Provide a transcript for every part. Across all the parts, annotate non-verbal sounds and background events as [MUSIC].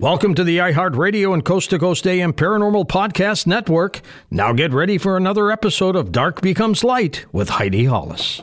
Welcome to the iHeartRadio and Coast to Coast AM Paranormal Podcast Network. Now get ready for another episode of Dark Becomes Light with Heidi Hollis.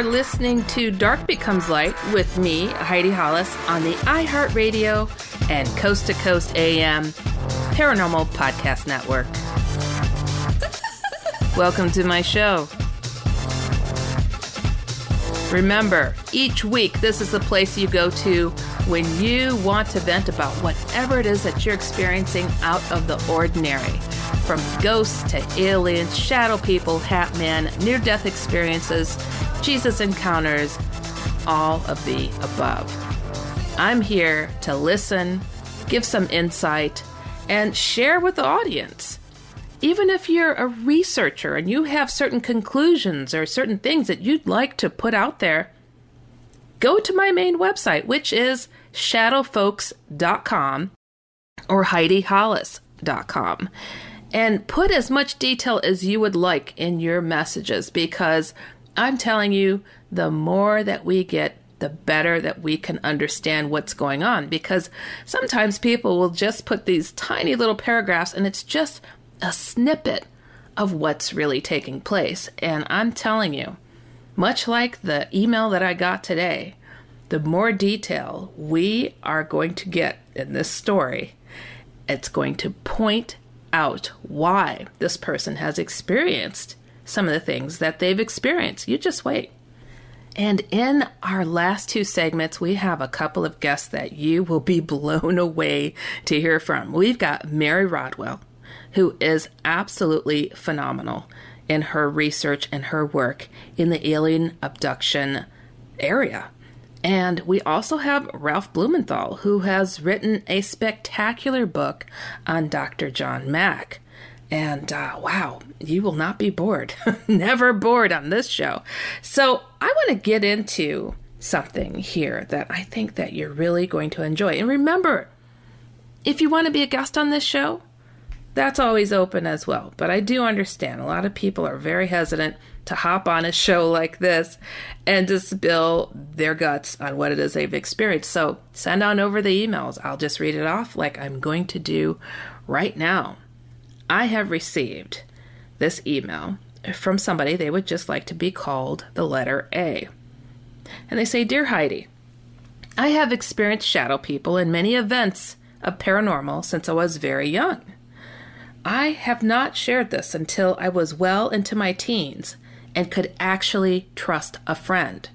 Are listening to Dark Becomes Light with me, Heidi Hollis, on the iHeartRadio and Coast to Coast AM Paranormal Podcast Network. [LAUGHS] Welcome to my show. Remember, each week this is the place you go to when you want to vent about whatever it is that you're experiencing out of the ordinary. From ghosts to aliens, shadow people, hat man, near death experiences, Jesus encounters, all of the above. I'm here to listen, give some insight, and share with the audience. Even if you're a researcher and you have certain conclusions or certain things that you'd like to put out there, go to my main website, which is shadowfolks.com or HeidiHollis.com, and put as much detail as you would like in your messages because I'm telling you, the more that we get, the better that we can understand what's going on. Because sometimes people will just put these tiny little paragraphs and it's just a snippet of what's really taking place. And I'm telling you, much like the email that I got today, the more detail we are going to get in this story, it's going to point out why this person has experienced some of the things that they've experienced. You just wait. And in our last two segments, we have a couple of guests that you will be [LAUGHS] blown away to hear from. We've got Mary Rodwell, who is absolutely phenomenal in her research and her work in the alien abduction area. And we also have Ralph Blumenthal, who has written a spectacular book on Dr. John Mack. And uh, wow, you will not be bored. [LAUGHS] Never bored on this show. So I want to get into something here that I think that you're really going to enjoy. And remember, if you want to be a guest on this show, that's always open as well. But I do understand a lot of people are very hesitant to hop on a show like this and to spill their guts on what it is they've experienced. So send on over the emails. I'll just read it off like I'm going to do right now. I have received this email from somebody they would just like to be called the letter A. And they say, Dear Heidi, I have experienced shadow people in many events of paranormal since I was very young. I have not shared this until I was well into my teens and could actually trust a friend.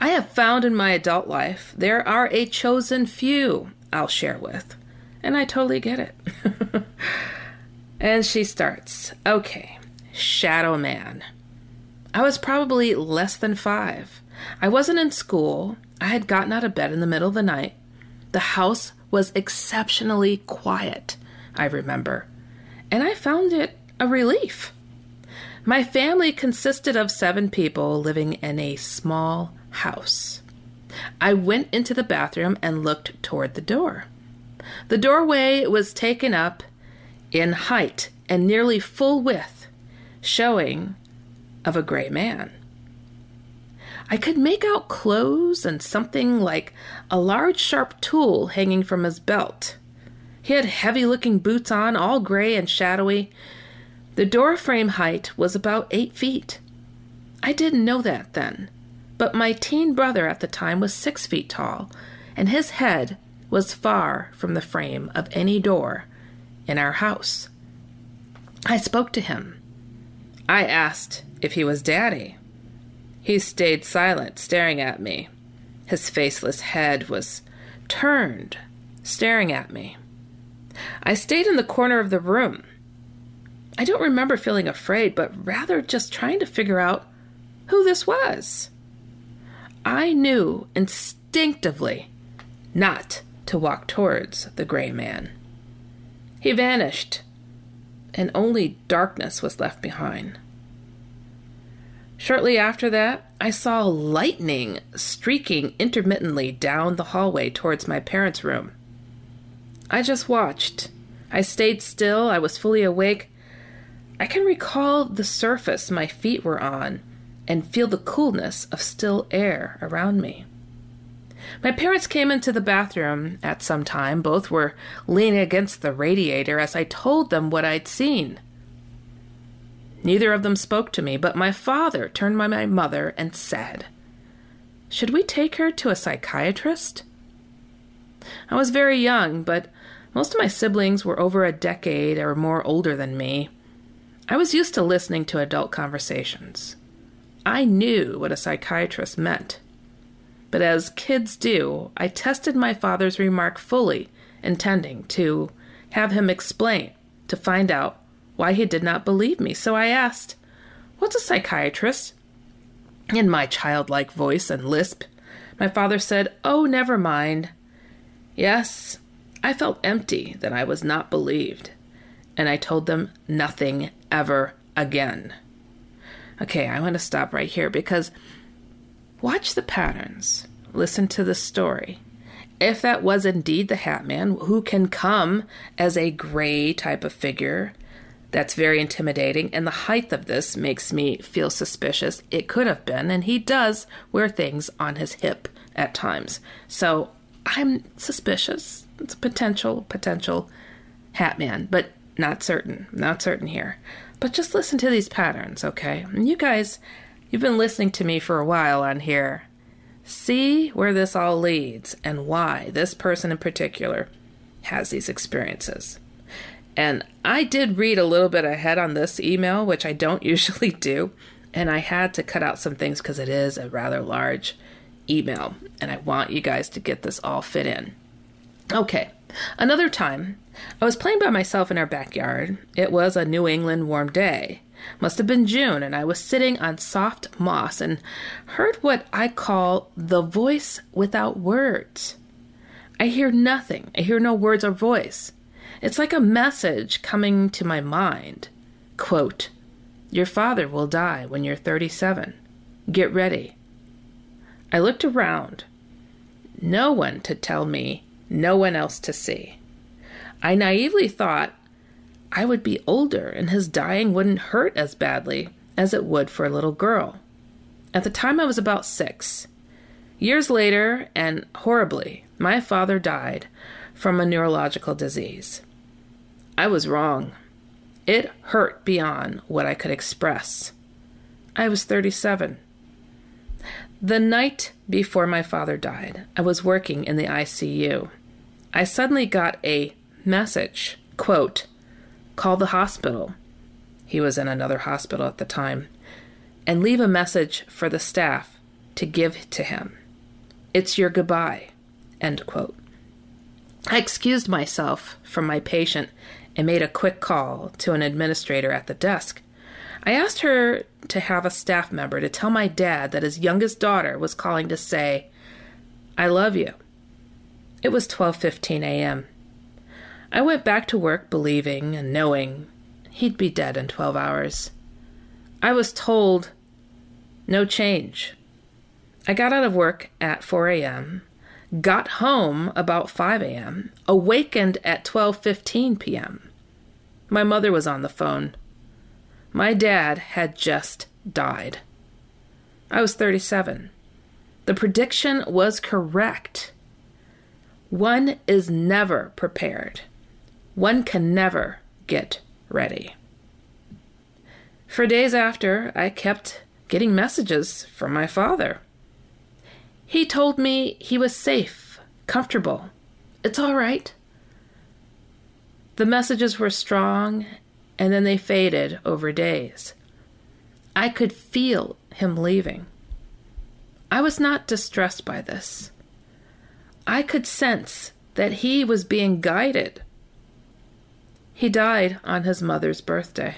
I have found in my adult life there are a chosen few I'll share with, and I totally get it. [LAUGHS] And she starts, Okay, Shadow Man. I was probably less than five. I wasn't in school. I had gotten out of bed in the middle of the night. The house was exceptionally quiet, I remember, and I found it a relief. My family consisted of seven people living in a small house. I went into the bathroom and looked toward the door. The doorway was taken up in height and nearly full width, showing of a gray man. I could make out clothes and something like a large sharp tool hanging from his belt. He had heavy looking boots on, all gray and shadowy. The door frame height was about eight feet. I didn't know that then, but my teen brother at the time was six feet tall, and his head was far from the frame of any door in our house. I spoke to him. I asked if he was Daddy. He stayed silent, staring at me. His faceless head was turned, staring at me. I stayed in the corner of the room. I don't remember feeling afraid, but rather just trying to figure out who this was. I knew instinctively not to walk towards the gray man. He vanished, and only darkness was left behind. Shortly after that, I saw lightning streaking intermittently down the hallway towards my parents' room. I just watched. I stayed still, I was fully awake. I can recall the surface my feet were on and feel the coolness of still air around me. My parents came into the bathroom at some time. Both were leaning against the radiator as I told them what I'd seen. Neither of them spoke to me, but my father turned to my mother and said, Should we take her to a psychiatrist? I was very young, but most of my siblings were over a decade or more older than me. I was used to listening to adult conversations. I knew what a psychiatrist meant. But as kids do, I tested my father's remark fully, intending to have him explain to find out why he did not believe me. So I asked, What's a psychiatrist? In my childlike voice and lisp, my father said, Oh, never mind. Yes, I felt empty that I was not believed, and I told them nothing ever again. Okay, I want to stop right here because watch the patterns, listen to the story. If that was indeed the Hat Man, who can come as a gray type of figure, that's very intimidating, and the height of this makes me feel suspicious. It could have been, and he does wear things on his hip at times. So I'm suspicious. It's a potential, potential Hat Man, but not certain. Not certain here. But just listen to these patterns, okay? And you guys, you've been listening to me for a while on here. See where this all leads and why this person in particular has these experiences. And I did read a little bit ahead on this email, which I don't [LAUGHS] usually do. And I had to cut out some things because it is a rather large email. And I want you guys to get this all fit in. Okay, another time, I was playing by myself in our backyard. It was a New England warm day. Must have been June, and I was sitting on soft moss and heard what I call the voice without words. I hear nothing, I hear no words or voice. It's like a message coming to my mind. Quote, Your father will die when you're 37. Get ready. I looked around. No one to tell me, no one else to see. I naively thought I would be older and his dying wouldn't hurt as badly as it would for a little girl. At the time, I was about six. Years later, and horribly, my father died from a neurological disease. I was wrong. It hurt beyond what I could express. I was 37. The night before my father died, I was working in the ICU. I suddenly got a message quote, Call the hospital. He was in another hospital at the time. And leave a message for the staff to give to him. It's your goodbye. End quote. I excused myself from my patient and made a quick call to an administrator at the desk. I asked her to have a staff member to tell my dad that his youngest daughter was calling to say, "I love you." It was 12:15 a.m. I went back to work believing and knowing he'd be dead in 12 hours. I was told no change. I got out of work at 4 a.m., got home about 5 a.m., awakened at 12:15 p.m. My mother was on the phone. My dad had just died. I was 37. The prediction was correct. One is never prepared. One can never get ready. For days after, I kept getting messages from my father. He told me he was safe, comfortable. It's all right. The messages were strong, and then they faded over days. I could feel him leaving. I was not distressed by this. I could sense that he was being guided. He died on his mother's birthday.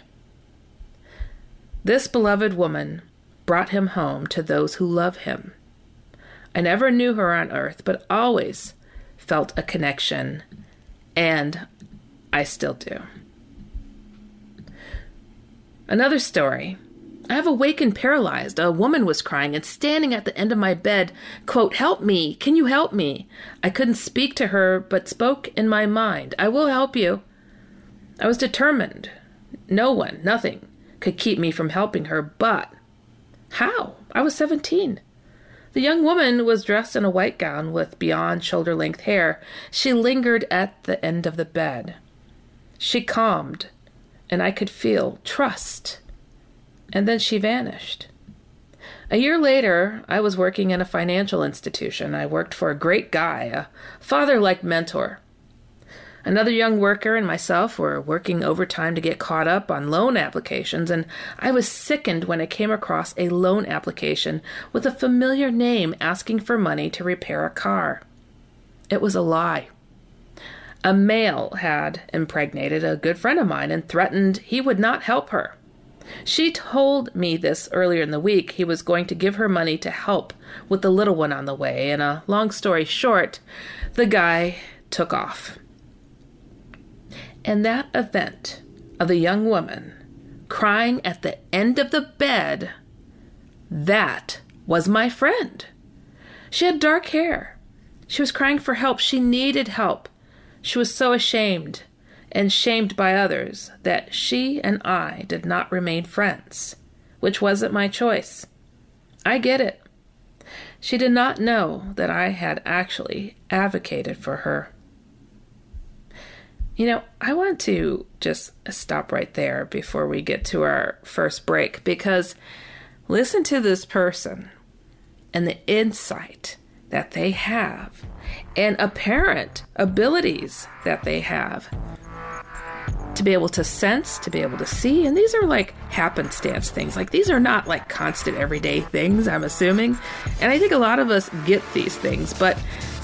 This beloved woman brought him home to those who love him. I never knew her on earth, but always felt a connection, and I still do. Another story. I have awakened paralyzed. A woman was crying and standing at the end of my bed, quote, Help me! Can you help me? I couldn't speak to her, but spoke in my mind. I will help you. I was determined. No one, nothing, could keep me from helping her, but how? I was 17. The young woman was dressed in a white gown with beyond shoulder length hair. She lingered at the end of the bed. She calmed, and I could feel trust. And then she vanished. A year later, I was working in a financial institution. I worked for a great guy, a father like mentor. Another young worker and myself were working overtime to get caught up on loan applications, and I was sickened when I came across a loan application with a familiar name asking for money to repair a car. It was a lie. A male had impregnated a good friend of mine and threatened he would not help her. She told me this earlier in the week. He was going to give her money to help with the little one on the way, and a long story short, the guy took off. And that event of the young woman crying at the end of the bed, that was my friend. She had dark hair. She was crying for help. She needed help. She was so ashamed and shamed by others that she and I did not remain friends, which wasn't my choice. I get it. She did not know that I had actually advocated for her. You know, I want to just stop right there before we get to our first break because listen to this person and the insight that they have and apparent abilities that they have to be able to sense, to be able to see. And these are like happenstance things. Like these are not like constant everyday things, I'm assuming. And I think a lot of us get these things, but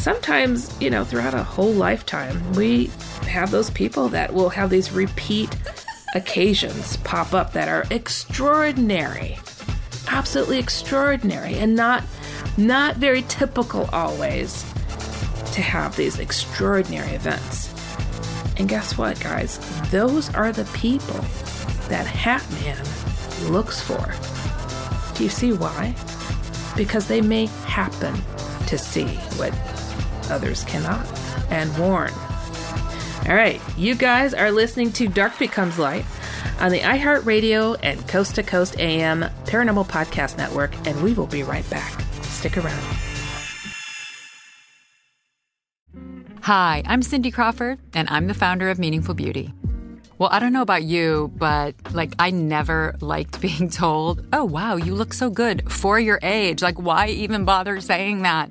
sometimes, you know, throughout a whole lifetime, we have those people that will have these repeat occasions pop up that are extraordinary. Absolutely extraordinary and not not very typical always to have these extraordinary events. And guess what, guys? Those are the people that Hat Man looks for. Do you see why? Because they may happen to see what others cannot and warn. All right, you guys are listening to Dark Becomes Light on the iHeartRadio and Coast to Coast AM Paranormal Podcast Network, and we will be right back. Stick around. Hi, I'm Cindy Crawford, and I'm the founder of Meaningful Beauty. Well, I don't know about you, but like, I never liked [LAUGHS] being told, oh, wow, you look so good for your age. Like, why even bother saying that?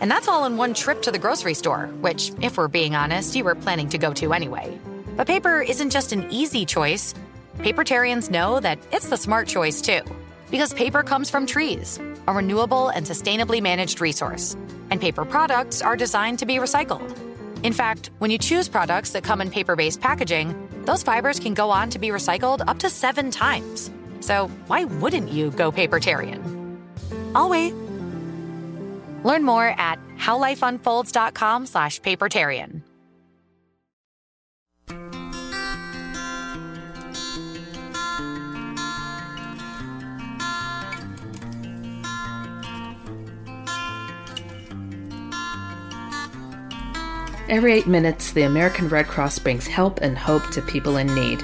And that's all in one trip to the grocery store, which, if we're being honest, you were planning to go to anyway. But paper isn't just an easy choice. Papertarians know that it's the smart choice too, because paper comes from trees, a renewable and sustainably managed resource, and paper products are designed to be recycled. In fact, when you choose products that come in paper based packaging, those fibers can go on to be recycled up to seven times. So why wouldn't you go papertarian? I'll wait. Learn more at howlifeunfolds.com slash papertarian. Every eight minutes, the American Red Cross brings help and hope to people in need.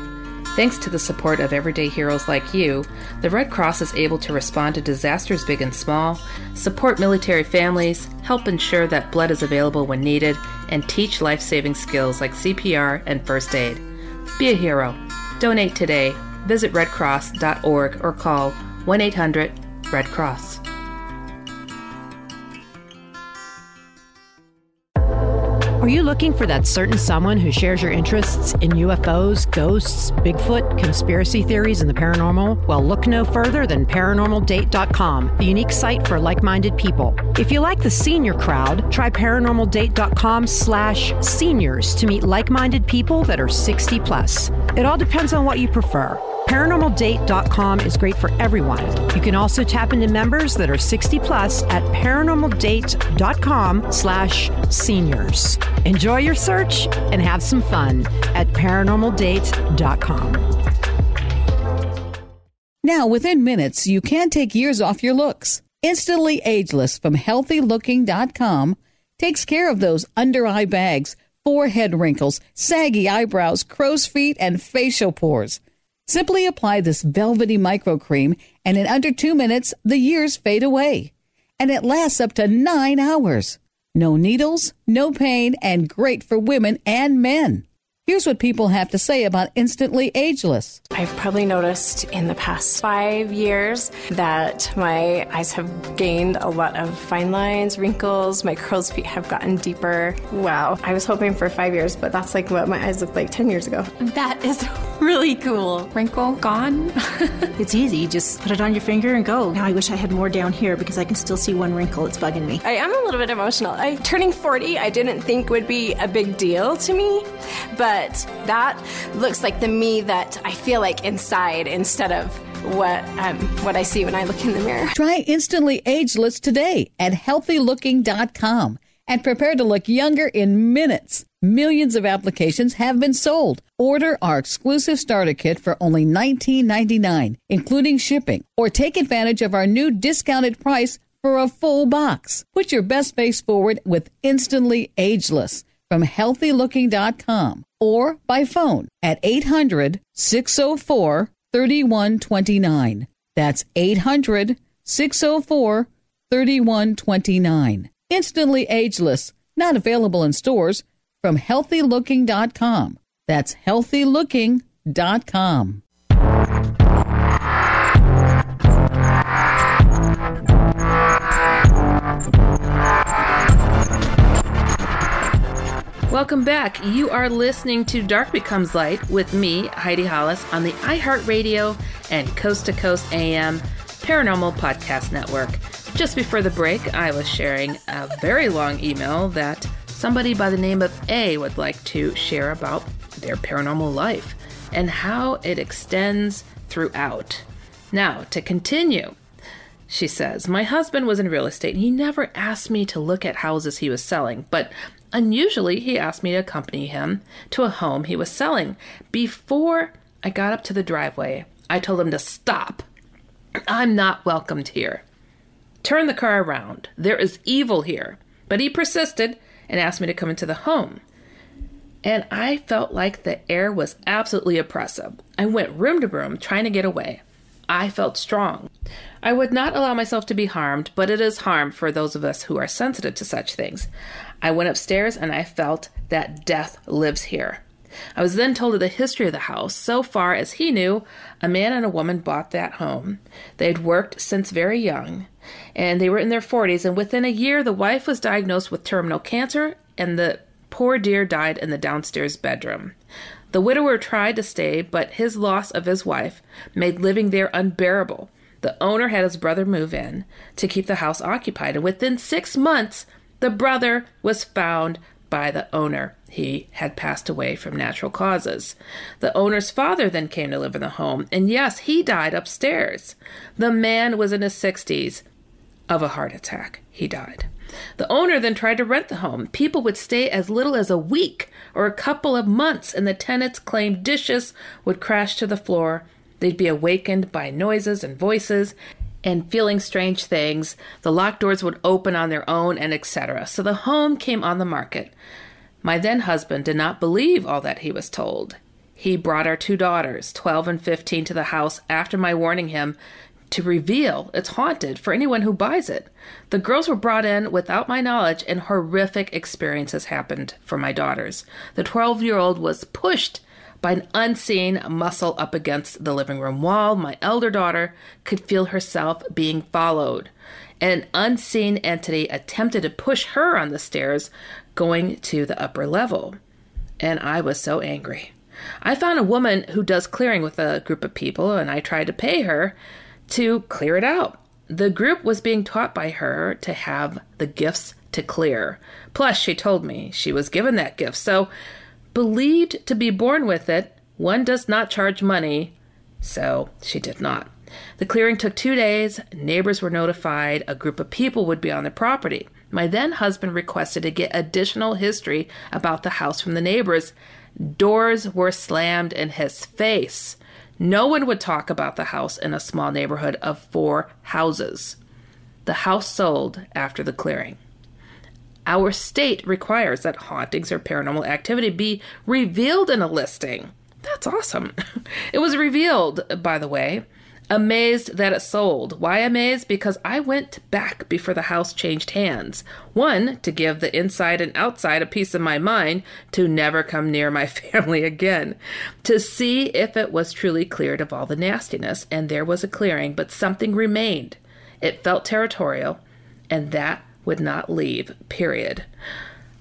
Thanks to the support of everyday heroes like you, the Red Cross is able to respond to disasters big and small, support military families, help ensure that blood is available when needed, and teach life saving skills like CPR and first aid. Be a hero. Donate today. Visit redcross.org or call 1 800 Red Cross. Are you looking for that certain someone who shares your interests in UFOs, ghosts, Bigfoot, conspiracy theories, and the paranormal? Well, look no further than ParanormalDate.com, the unique site for like-minded people. If you like the senior crowd, try ParanormalDate.com slash seniors to meet like-minded people that are 60 plus. It all depends on what you prefer. ParanormalDate.com is great for everyone. You can also tap into members that are 60 plus at ParanormalDate.com slash seniors. Enjoy your search and have some fun at ParanormalDate.com. Now, within minutes, you can take years off your looks. Instantly Ageless from HealthyLooking.com takes care of those under eye bags, forehead wrinkles, saggy eyebrows, crow's feet, and facial pores. Simply apply this velvety micro cream, and in under two minutes, the years fade away. And it lasts up to nine hours. No needles, no pain, and great for women and men. Here's what people have to say about Instantly Ageless. I've probably noticed in the past five years that my eyes have gained a lot of fine lines, wrinkles, my crow's feet have gotten deeper. Wow. I was hoping for five years, but that's like what my eyes looked like 10 years ago. That is [LAUGHS] really cool. Wrinkle gone. [LAUGHS] it's easy. Just put it on your finger and go. Now I wish I had more down here because I can still see one wrinkle. It's bugging me. I am a little bit emotional. I, turning 40, I didn't think would be a big deal to me, but but that looks like the me that I feel like inside instead of what um, what I see when I look in the mirror. Try Instantly Ageless today at healthylooking.com and prepare to look younger in minutes. Millions of applications have been sold. Order our exclusive starter kit for only $19.99, including shipping, or take advantage of our new discounted price for a full box. Put your best face forward with Instantly Ageless from healthylooking.com or by phone at 800 604 3129. That's 800 604 3129. Instantly ageless, not available in stores from healthylooking.com. That's healthylooking.com. Welcome back. You are listening to Dark Becomes Light with me, Heidi Hollis, on the iHeartRadio and Coast to Coast AM Paranormal Podcast Network. Just before the break, I was sharing a very long email that somebody by the name of A would like to share about their paranormal life and how it extends throughout. Now, to continue, she says, My husband was in real estate and he never asked me to look at houses he was selling, but Unusually, he asked me to accompany him to a home he was selling. Before I got up to the driveway, I told him to stop. I'm not welcomed here. Turn the car around. There is evil here. But he persisted and asked me to come into the home. And I felt like the air was absolutely oppressive. I went room to room trying to get away. I felt strong. I would not allow myself to be harmed, but it is harm for those of us who are sensitive to such things. I went upstairs and I felt that death lives here. I was then told of the history of the house. So far as he knew, a man and a woman bought that home. They had worked since very young, and they were in their 40s, and within a year, the wife was diagnosed with terminal cancer, and the poor dear died in the downstairs bedroom. The widower tried to stay, but his loss of his wife made living there unbearable. The owner had his brother move in to keep the house occupied, and within six months, the brother was found by the owner. He had passed away from natural causes. The owner's father then came to live in the home, and yes, he died upstairs. The man was in his 60s. Of a heart attack, he died. The owner then tried to rent the home. People would stay as little as a week or a couple of months, and the tenants claimed dishes would crash to the floor. They'd be awakened by noises and voices and feeling strange things. The locked doors would open on their own, and etc. So the home came on the market. My then husband did not believe all that he was told. He brought our two daughters, 12 and 15, to the house after my warning him to reveal it's haunted for anyone who buys it. The girls were brought in without my knowledge, and horrific experiences happened for my daughters. The 12 year old was pushed by an unseen muscle up against the living room wall. My elder daughter could feel herself being followed. An unseen entity attempted to push her on the stairs going to the upper level. And I was so angry. I found a woman who does clearing with a group of people, and I tried to pay her to clear it out. The group was being taught by her to have the gifts to clear. Plus, she told me she was given that gift. So, believed to be born with it, one does not charge money. So, she did not. The clearing took two days. Neighbors were notified. A group of people would be on the property. My then husband requested to get additional history about the house from the neighbors. Doors were slammed in his face. No one would talk about the house in a small neighborhood of four houses. The house sold after the clearing. Our state requires that hauntings or paranormal activity be revealed in a listing. That's awesome. [LAUGHS] It was revealed, by the way. Amazed that it sold. Why amazed? Because I went back before the house changed hands. One, to give the inside and outside a piece of my mind to never come near my [LAUGHS] family again. To see if it was truly cleared of all the nastiness. And there was a clearing, but something remained. It felt territorial, and that would not leave, period.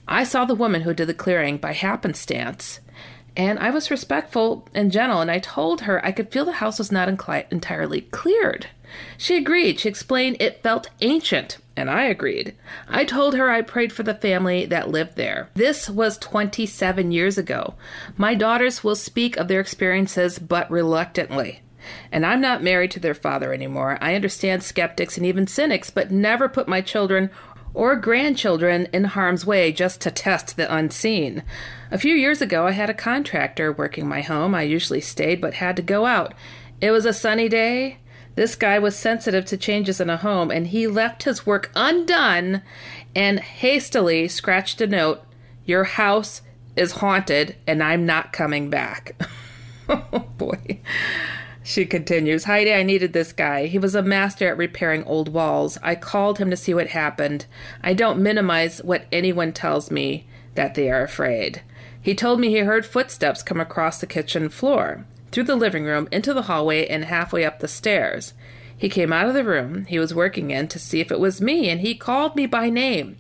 I saw the woman who did the clearing by happenstance and I was respectful and gentle, and I told her I could feel the house was not entirely cleared. She agreed. She explained it felt ancient, and I agreed. I told her I prayed for the family that lived there. This was 27 years ago. My daughters will speak of their experiences, but reluctantly. And I'm not married to their father anymore. I understand skeptics and even cynics, but never put my children or grandchildren in harm's way just to test the unseen. A few years ago, I had a contractor working my home. I usually stayed but had to go out. It was a sunny day. This guy was sensitive to changes in a home and he left his work undone and hastily scratched a note Your house is haunted and I'm not coming back. [LAUGHS] oh boy. She continues, Heidi, I needed this guy. He was a master at repairing old walls. I called him to see what happened. I don't minimize what anyone tells me that they are afraid. He told me he heard footsteps come across the kitchen floor, through the living room, into the hallway, and halfway up the stairs. He came out of the room he was working in to see if it was me, and he called me by name.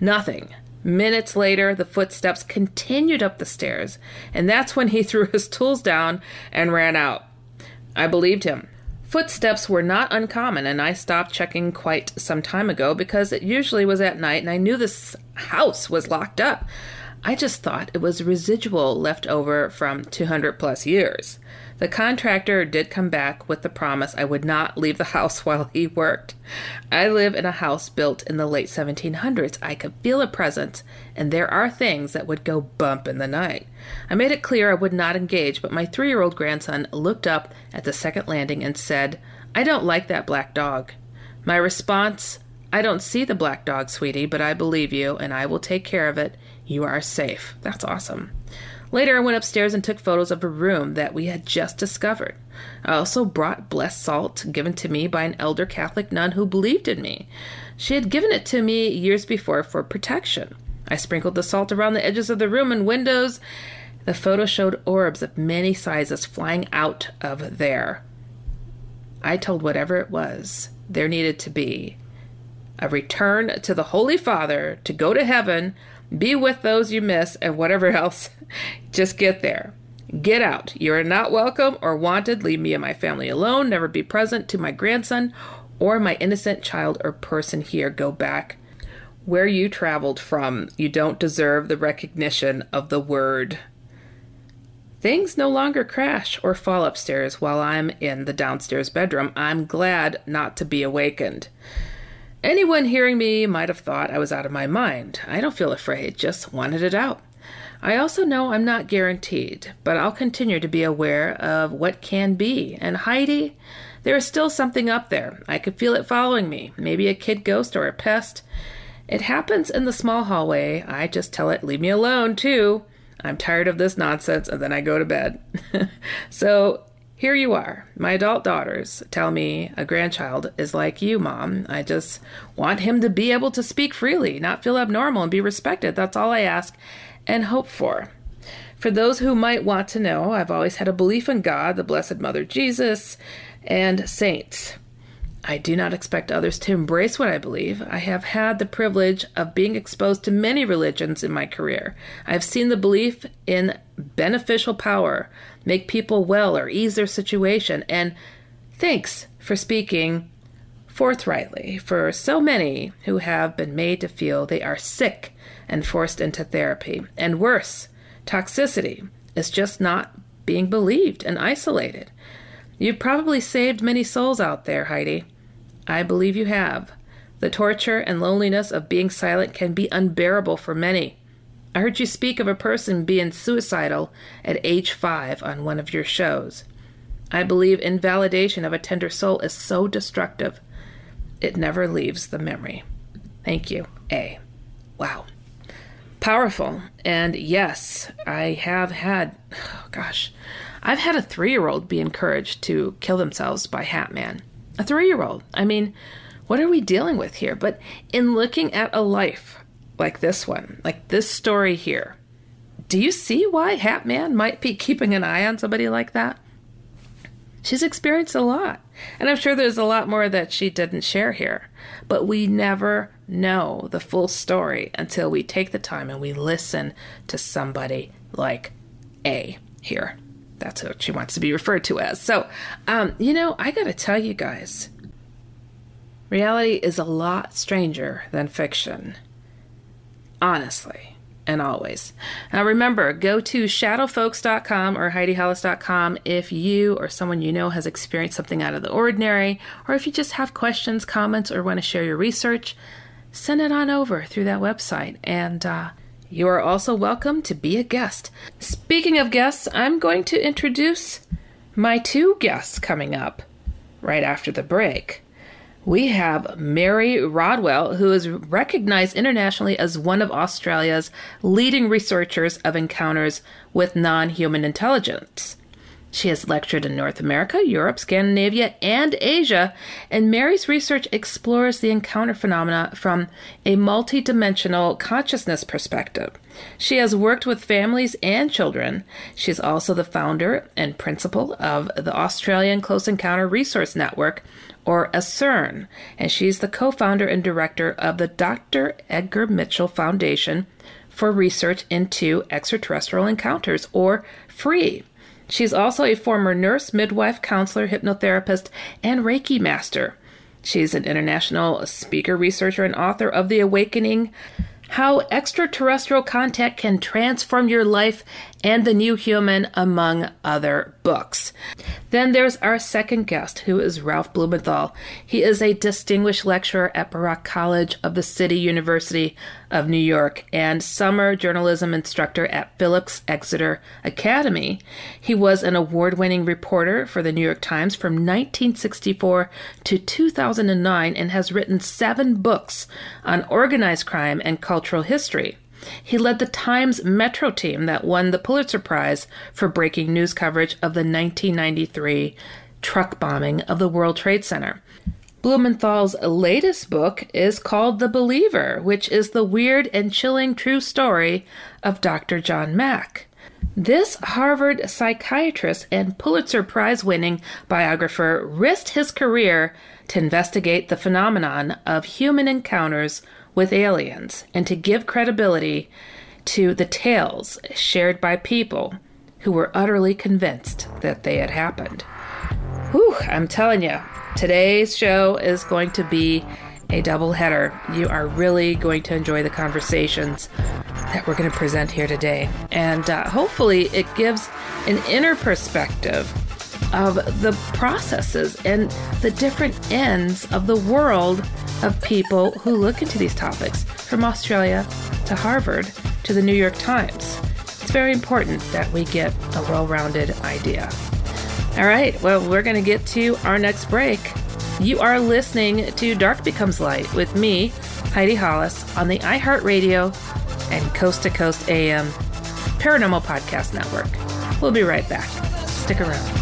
Nothing. Minutes later, the footsteps continued up the stairs, and that's when he [LAUGHS] threw his tools down and ran out. I believed him. Footsteps were not uncommon, and I stopped checking quite some time ago because it usually was at night and I knew this house was locked up. I just thought it was residual left over from 200 plus years. The contractor did come back with the promise I would not leave the house [LAUGHS] while he worked. I live in a house built in the late 1700s. I could feel a presence, and there are things that would go bump in the night. I made it clear I would not engage, but my three year old grandson looked up at the second landing and said, I don't like that black dog. My response, I don't see the black dog, sweetie, but I believe you, and I will take care of it. You are safe. That's awesome. Later, I went upstairs and took photos of a room that we had just discovered. I also brought blessed salt given to me by an elder Catholic nun who believed in me. She had given it to me years before for protection. I sprinkled the salt around the edges of the room and windows. The photo showed orbs of many sizes flying out of there. I told whatever it was there needed to be a return to the Holy Father to go to heaven, be with those you miss, and whatever [LAUGHS] else. Just get there. Get out. You are not welcome or wanted. Leave me and my family alone. Never be present to my grandson or my innocent child or person here. Go back where you traveled from, you don't deserve the recognition of the word. Things no longer crash or fall upstairs while I'm in the downstairs bedroom. I'm glad not to be awakened. Anyone hearing me might have thought I was out of my mind. I don't feel afraid, just wanted it out. I also know I'm not guaranteed, but I'll continue to be aware of what can be. And Heidi, there is still something up there. I could feel it following me. Maybe a kid ghost or a pest. It happens in the small hallway. I just tell it, leave me alone, too. I'm tired of this nonsense, and then I go to bed. [LAUGHS] so here you are. My adult daughters tell me a grandchild is like you, Mom. I just want him to be able to speak freely, not feel abnormal, and be respected. That's all I ask and hope for. For those who might want to know, I've always had a belief in God, the Blessed Mother Jesus, and saints. I do not expect others to embrace what I believe. I have had the privilege of being exposed to many religions in my career. I have seen the belief in beneficial power make people well or ease their situation, and thanks for speaking forthrightly for so many who have been made to feel they are sick and forced into therapy. And worse, toxicity is just not being believed and isolated. You've probably saved many souls out there, Heidi. I believe you have. The torture and loneliness of being silent can be unbearable for many. I heard you speak of a person being suicidal at age five on one of your shows. I believe invalidation of a tender soul is so destructive, it never leaves the memory. Thank you, A. Wow. Powerful. And yes, I have had, oh gosh, I've had a three year old be encouraged to kill themselves by Hat Man. A three year old. I mean, what are we dealing with here? But in looking at a life like this one, like this story here, do you see why Hat Man might be keeping an eye on somebody like that? She's experienced a lot. And I'm sure there's a lot more that she didn't share here. But we never know the full story until we take the time and we listen to somebody like A here. That's what she wants to be referred to as. So, um, you know, I got to tell you guys, reality is a lot stranger than fiction. Honestly, and always. Now remember, go to shadowfolks.com or HeidiHollis.com if you or someone you know has experienced something out of the ordinary, or if you just have questions, comments, or want to share your research, send it on over through that website. And uh, you are also welcome to be a guest. Speaking of guests, I'm going to introduce my two guests coming up right after the break. We have Mary Rodwell, who is recognized internationally as one of Australia's leading researchers of encounters with non human intelligence. She has lectured in North America, Europe, Scandinavia, and Asia, and Mary's research explores the encounter phenomena from a multidimensional consciousness perspective. She has worked with families and children. She is also the founder and principal of the Australian Close Encounter Resource Network, or ACERN, and she's the co founder and director of the Dr. Edgar Mitchell Foundation for Research into Extraterrestrial Encounters, or FREE. She's also a former nurse, midwife, counselor, hypnotherapist, and Reiki master. She's an international speaker, researcher, and author of The Awakening How Extraterrestrial Contact Can Transform Your Life and The New Human, among other books. Then there's our second guest, who is Ralph Blumenthal. He is a distinguished lecturer at Baruch College of the City University of New York and summer journalism instructor at Phillips Exeter Academy. He was an award winning reporter for the New York Times from 1964 to 2009 and has written seven books on organized crime and cultural history. He led the Times Metro team that won the Pulitzer Prize for breaking news coverage of the 1993 truck bombing of the World Trade Center. Blumenthal's latest book is called The Believer, which is the weird and chilling true story of Dr. John Mack. This Harvard psychiatrist and Pulitzer Prize winning biographer risked his career to investigate the phenomenon of human encounters with aliens and to give credibility to the tales shared by people who were utterly convinced that they had happened. Whew, I'm telling you, today's show is going to be a double header. You are really going to enjoy the conversations that we're going to present here today. And uh, hopefully, it gives an inner perspective of the processes and the different ends of the world of people who look into these topics, from Australia to Harvard to the New York Times. It's very important that we get a well rounded idea. All right, well, we're going to get to our next break. You are listening to Dark Becomes Light with me, Heidi Hollis, on the iHeartRadio and Coast to Coast AM Paranormal Podcast Network. We'll be right back. Stick around.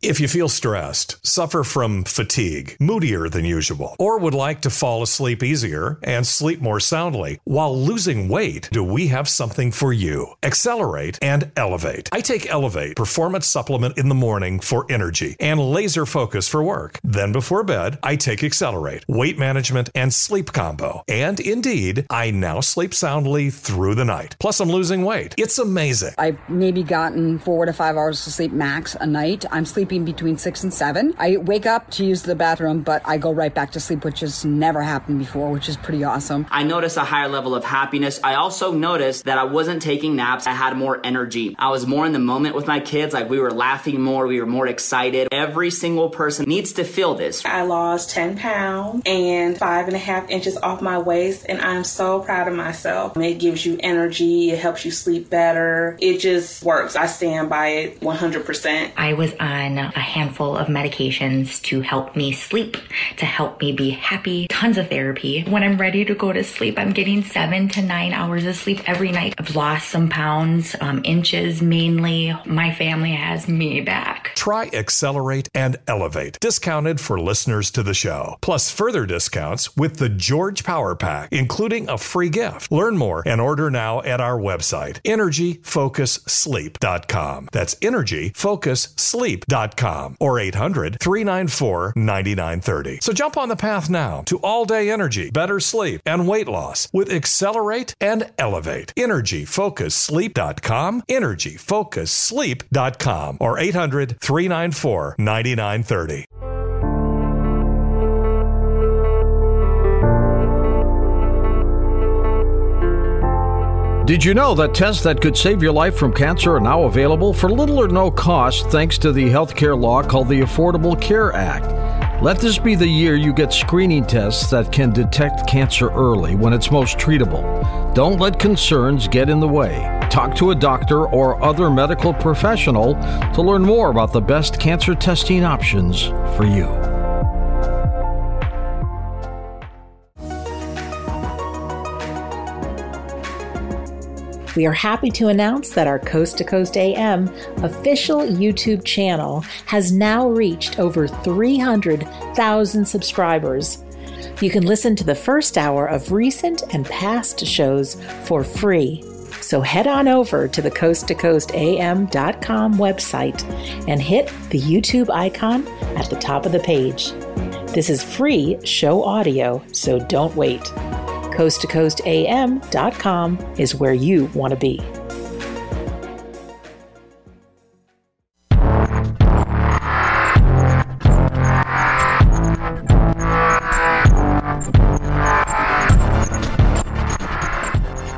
If you feel stressed, suffer from fatigue, moodier than usual, or would like to fall asleep easier and sleep more soundly while losing weight, do we have something for you? Accelerate and Elevate. I take Elevate Performance Supplement in the morning for energy and laser focus for work. Then before bed, I take Accelerate, weight management, and sleep combo. And indeed, I now sleep soundly through the night. Plus, I'm losing weight. It's amazing. I've maybe gotten four to five hours of sleep max a night. I'm sleeping between six and seven. I wake up to use the bathroom, but I go right back to sleep, which has never happened before, which is pretty awesome. I noticed a higher level of happiness. I also noticed that I wasn't taking naps. I had more energy. I was more in the moment with my kids. Like we were laughing more. We were more excited. Every single person needs to feel this. I lost 10 pounds and five and a half inches off my waist, and I'm so proud of myself. It gives you energy. It helps you sleep better. It just works. I stand by it 100%. I was on a handful of medications to help me sleep, to help me be happy, tons of therapy. When I'm ready to go to sleep, I'm getting seven to nine hours of sleep every night. I've lost some pounds, um, inches mainly. My family has me back. Try Accelerate and Elevate, discounted for listeners to the show. Plus further discounts with the George Power Pack, including a free gift. Learn more and order now at our website, energyfocussleep.com. That's energyfocussleep.com or 800 394 9930. So jump on the path now to all day energy, better sleep, and weight loss with Accelerate and Elevate. EnergyFocusSleep.com, EnergyFocusSleep.com, or 800 394 9930. Did you know that tests that could save your life from cancer are now available for little or no cost thanks to the healthcare law called the Affordable Care Act? Let this be the year you get screening tests that can detect cancer early when it's most treatable. Don't let concerns get in the way. Talk to a doctor or other medical professional to learn more about the best cancer testing options for you. We are happy to announce that our Coast to Coast AM official YouTube channel has now reached over 300,000 subscribers. You can listen to the first hour of recent and past shows for free. So head on over to the coast to coast am.com website and hit the YouTube icon at the top of the page. This is free show audio, so don't wait coasttocoastam.com is where you want to be.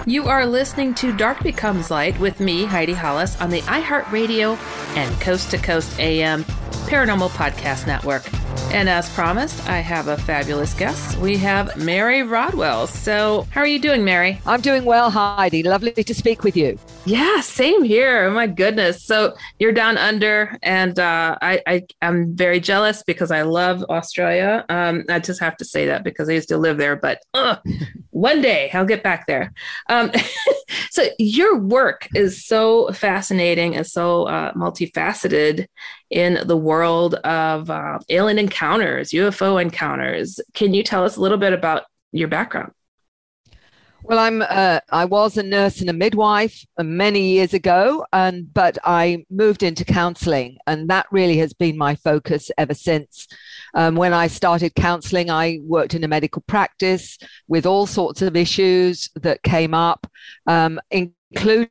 You are listening to Dark Becomes Light with me, Heidi Hollis, on the iHeartRadio and Coast to Coast AM Paranormal Podcast Network. And as promised, I have a fabulous guest. We have Mary Rodwell. So, how are you doing, Mary? I'm doing well, Heidi. Lovely to speak with you. Yeah, same here. Oh my goodness. So you're down under, and uh, I, I am very jealous because I love Australia. Um, I just have to say that because I used to live there, but uh, [LAUGHS] one day I'll get back there. Um, [LAUGHS] so your work is so fascinating and so uh, multifaceted in the world of uh, alien encounters, UFO encounters. Can you tell us a little bit about your background? Well, I'm uh, I was a nurse and a midwife many years ago, and but I moved into counselling, and that really has been my focus ever since. Um, when I started counselling, I worked in a medical practice with all sorts of issues that came up, um, including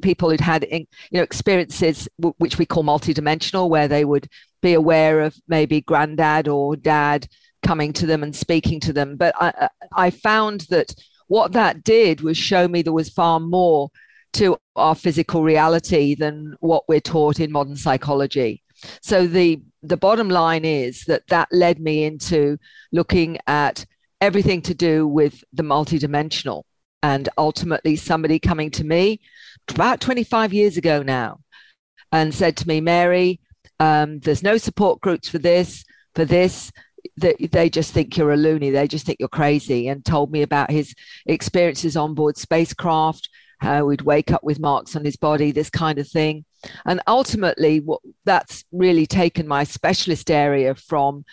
people who'd had you know experiences which we call multidimensional, where they would be aware of maybe granddad or dad coming to them and speaking to them. But I, I found that what that did was show me there was far more to our physical reality than what we're taught in modern psychology. So the the bottom line is that that led me into looking at everything to do with the multidimensional and ultimately somebody coming to me about 25 years ago now and said to me mary um, there's no support groups for this for this that they just think you're a loony. They just think you're crazy. And told me about his experiences on board spacecraft, how he'd wake up with marks on his body, this kind of thing. And ultimately, what that's really taken my specialist area from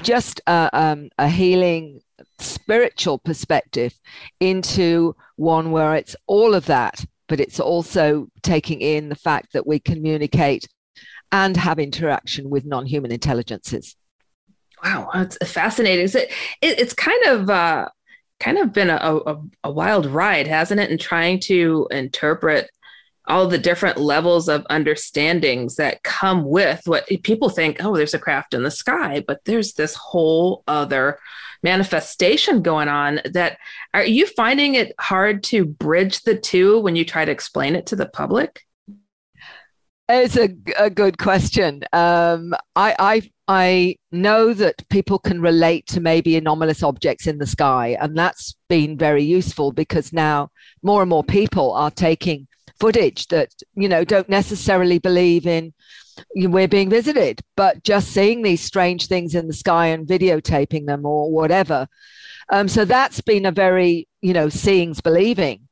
just a, um, a healing spiritual perspective into one where it's all of that, but it's also taking in the fact that we communicate and have interaction with non human intelligences. Wow, it's fascinating. So it, it's kind of uh, kind of been a, a, a wild ride, hasn't it? In trying to interpret all the different levels of understandings that come with what people think oh there's a craft in the sky but there's this whole other manifestation going on that are you finding it hard to bridge the two when you try to explain it to the public it's a, a good question um, I, I I know that people can relate to maybe anomalous objects in the sky, and that's been very useful because now more and more people are taking footage that you know don't necessarily believe in we're being visited, but just seeing these strange things in the sky and videotaping them or whatever. Um, so that's been a very you know seeing's believing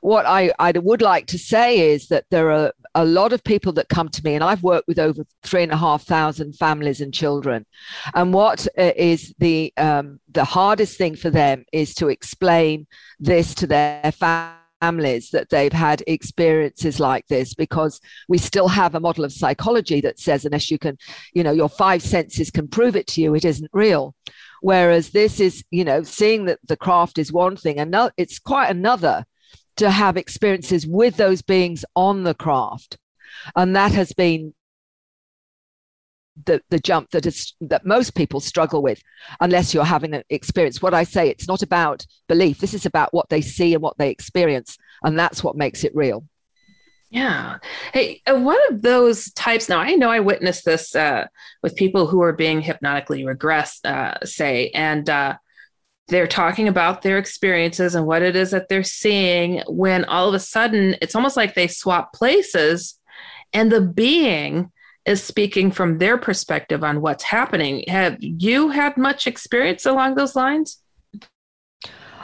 what I, I would like to say is that there are a lot of people that come to me, and I've worked with over three and a half thousand families and children. And what uh, the um, the hardest thing for them is to explain this to their families that they've had experiences like this because we still have a model of psychology that says unless you can, you know, your five senses can prove it to you, it isn't real. Whereas this is, you know, seeing that the craft is one thing, and it's quite another to have experiences with those beings on the craft. And that has been the, the jump that is that most people struggle with unless you're having an experience. What I say, it's not about belief. This is about what they see and what they experience. And that's what makes it real. Yeah. Hey, one of those types. Now, I know I witnessed this uh, with people who are being hypnotically regressed, uh, say, and uh, they're talking about their experiences and what it is that they're seeing. When all of a sudden, it's almost like they swap places, and the being is speaking from their perspective on what's happening. Have you had much experience along those lines?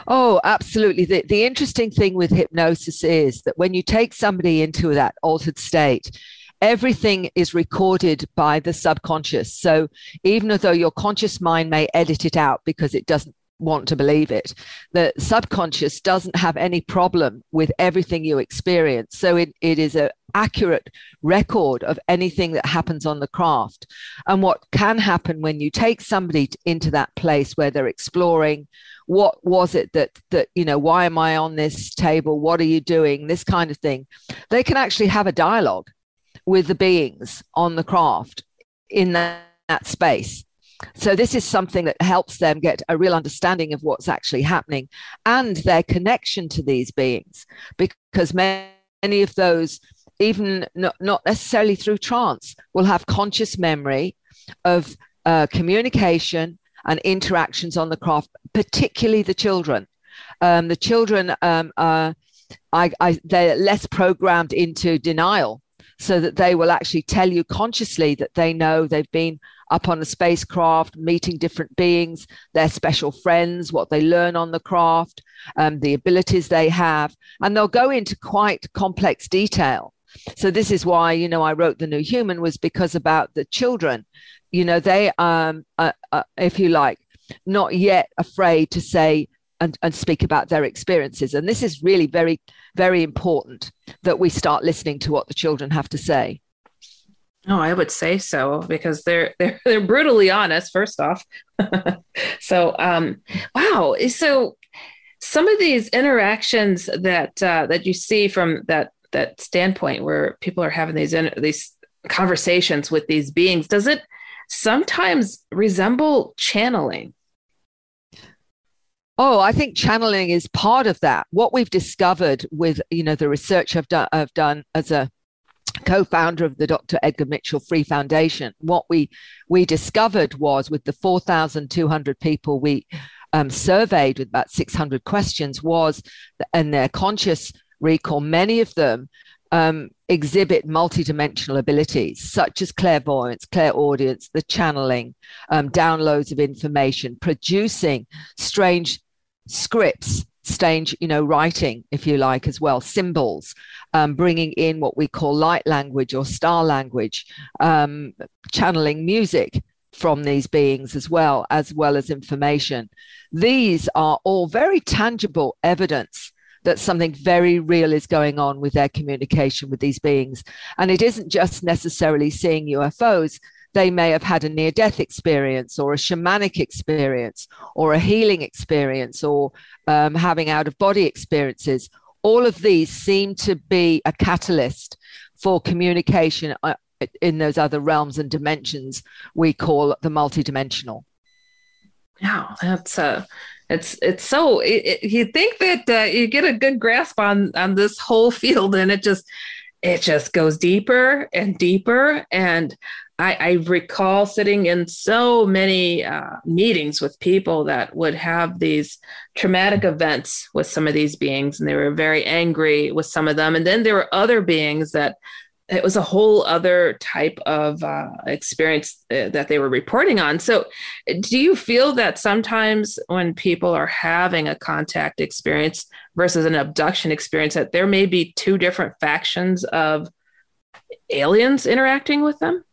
Oh, absolutely. The, the interesting thing with hypnosis is that when you take somebody into that altered state, everything is recorded by the subconscious. So even though your conscious mind may edit it out because it doesn't want to believe it, the subconscious doesn't have any problem with everything you experience. So it, it is an accurate record of anything that happens on the craft. And what can happen when you take somebody into that place where they're exploring what was it that that you know why am i on this table what are you doing this kind of thing they can actually have a dialogue with the beings on the craft in that, that space so this is something that helps them get a real understanding of what's actually happening and their connection to these beings because many of those even not, not necessarily through trance will have conscious memory of uh, communication and interactions on the craft, particularly the children. Um, the children, um, are, I, I, they're less programmed into denial so that they will actually tell you consciously that they know they've been up on a spacecraft, meeting different beings, their special friends, what they learn on the craft, um, the abilities they have, and they'll go into quite complex detail. So this is why you know I wrote the New Human was because about the children you know they um uh, uh, if you like not yet afraid to say and, and speak about their experiences and this is really very very important that we start listening to what the children have to say Oh, I would say so because they're they're [LAUGHS] they're brutally honest. First off, [LAUGHS] so um, wow. So some of these interactions that uh, that you see from that that standpoint, where people are having these in, these conversations with these beings, does it sometimes resemble channeling. Oh, I think channeling is part of that. What we've discovered with, you know, the research I've done, I've done as a co-founder of the Dr. Edgar Mitchell Free Foundation, what we we discovered was with the 4,200 people we um, surveyed with about 600 questions was, and their conscious recall, many of them um, exhibit multidimensional abilities such as clairvoyance, clairaudience, the channeling, um, downloads of information, producing strange scripts, strange, you know, writing, if you like, as well, symbols, um, bringing in what we call light language or star language, um, channeling music from these beings as well, as well as information. These are all very tangible evidence that something very real is going on with their communication with these beings. And it isn't just necessarily seeing UFOs. They may have had a near death experience or a shamanic experience or a healing experience or um, having out of body experiences. All of these seem to be a catalyst for communication uh, in those other realms and dimensions we call the multidimensional. Yeah, that's uh, it's it's so it, it, you think that uh, you get a good grasp on on this whole [LAUGHS] field and it just it just goes deeper and deeper and I, I recall sitting in so many uh, meetings with people that would have these traumatic events with some of these beings, and they were very angry with some of them. And then there were other beings that it was a whole other type of uh, experience uh, that they were reporting on. So, do you feel that sometimes when people are having a contact experience versus an abduction experience, that there may be two different factions of aliens interacting with them?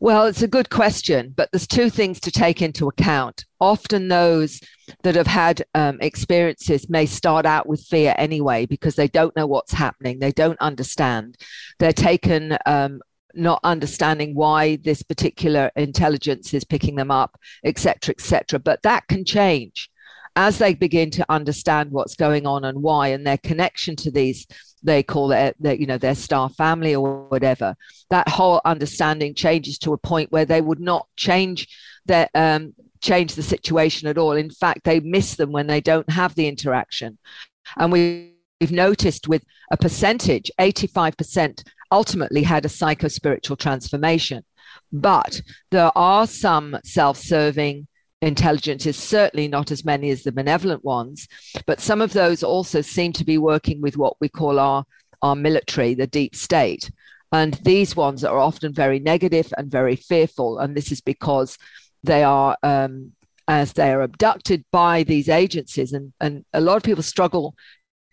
Well, it's a good question, but there's two things to take into account. Often, those that have had um, experiences may start out with fear anyway because they don't know what's happening, they don't understand. They're taken um, not understanding why this particular intelligence is picking them up, etc., etc. But that can change as they begin to understand what's going on and why, and their connection to these they call it their, you know their star family or whatever. That whole understanding changes to a point where they would not change their um, change the situation at all. In fact they miss them when they don't have the interaction. And we we've noticed with a percentage, 85% ultimately had a psycho-spiritual transformation. But there are some self-serving intelligences, certainly not as many as the benevolent ones, but some of those also seem to be working with what we call our, our military, the deep state. And these ones are often very negative and very fearful. And this is because they are, um, as they are abducted by these agencies, and, and a lot of people struggle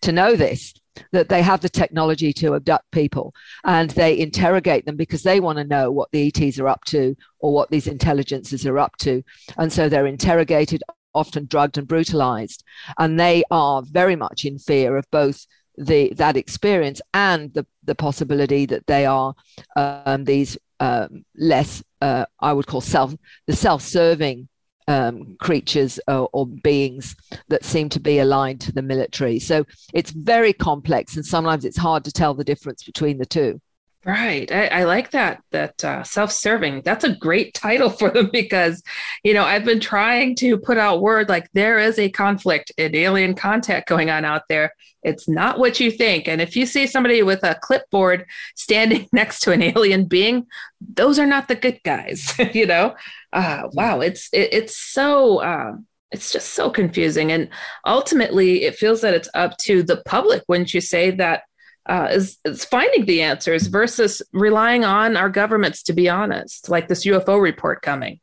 to know this that they have the technology to abduct people and they interrogate them because they want to know what the ETs are up to or what these intelligences are up to. And so they're interrogated, often drugged and brutalized. And they are very much in fear of both the that experience and the, the possibility that they are um, these um, less, uh, I would call self, the self-serving um, creatures or, or, beings that seem to be aligned to the military. So it's very complex, and sometimes it's hard to tell the difference between the two. Right. I, I, like that. That uh, self-serving. That's a great title for them [LAUGHS] because, you know, I've been trying to put out word like there is a conflict in alien contact going on out there. It's not what you think. And if you see somebody with a clipboard standing [LAUGHS] next to an alien being, those are not the good guys. [LAUGHS] you know. Uh, wow. It's it, it's so. Uh, it's just so confusing, and ultimately, it feels that it's up to the public. Wouldn't you say that uh, is, is finding the answers versus relying on our governments to be honest, like this UFO report coming.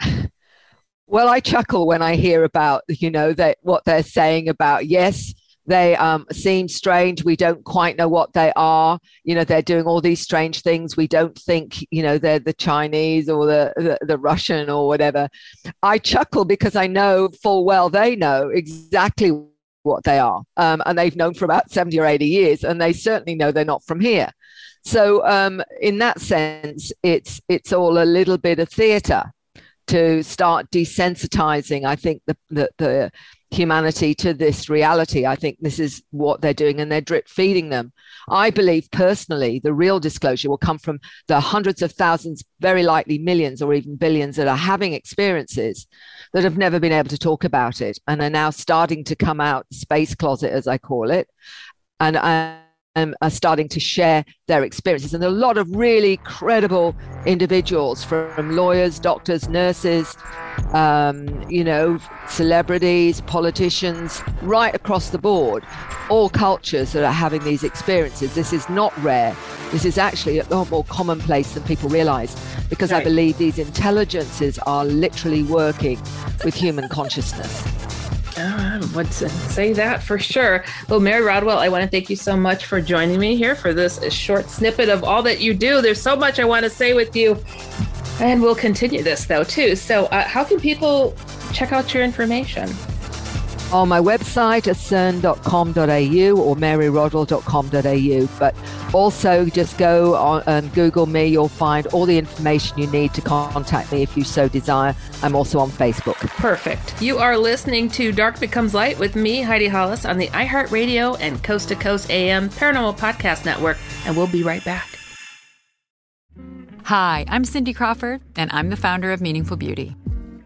[LAUGHS] Well, I chuckle when I hear about you know that what they're saying about yes, they um, seem strange. We don't quite know what they are. You know, they're doing all these strange things. We don't think, you know, they're the Chinese or the, the, the, Russian or whatever. I chuckle because I know full well they know exactly what they are. Um, and they've known for about 70 or 80 years, and they certainly know they're not from here. So um, in that sense, it's it's all a little bit of theatre to start desensitizing. I think the, the, the humanity to this reality. I think this is what they're doing, and they're drip feeding them. I believe personally the real disclosure will come from the hundreds of thousands, very likely millions or even billions that are having experiences that have never been able to talk about it and are now starting to come out, space closet, as I call it. And I um, are starting to share their experiences. And a lot of really credible individuals from lawyers, doctors, nurses, um, you know, celebrities, politicians, right across the board, all cultures that are having these experiences. This is not rare. This is actually a lot more commonplace than people realize because right. I believe these intelligences are literally working with human consciousness. I would say that for sure. Well, Mary Rodwell, I want to thank you so much for joining me here for this short snippet of all that you do. There's so much I want to say with you, and we'll continue this though too. So, uh, how can people check out your information? On my website, acern.com.au or maryrodwell.com.au. But also just go on and Google me. You'll find all the information you need to contact me if you so desire. I'm also on Facebook. Perfect. You are listening to Dark Becomes Light with me, Heidi Hollis, on the iHeartRadio and Coast to Coast AM Paranormal Podcast Network. And we'll be right back. Hi, I'm Cindy Crawford, and I'm the founder of Meaningful Beauty.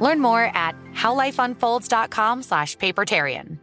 Learn more at howlifeunfolds.com slash papertarian.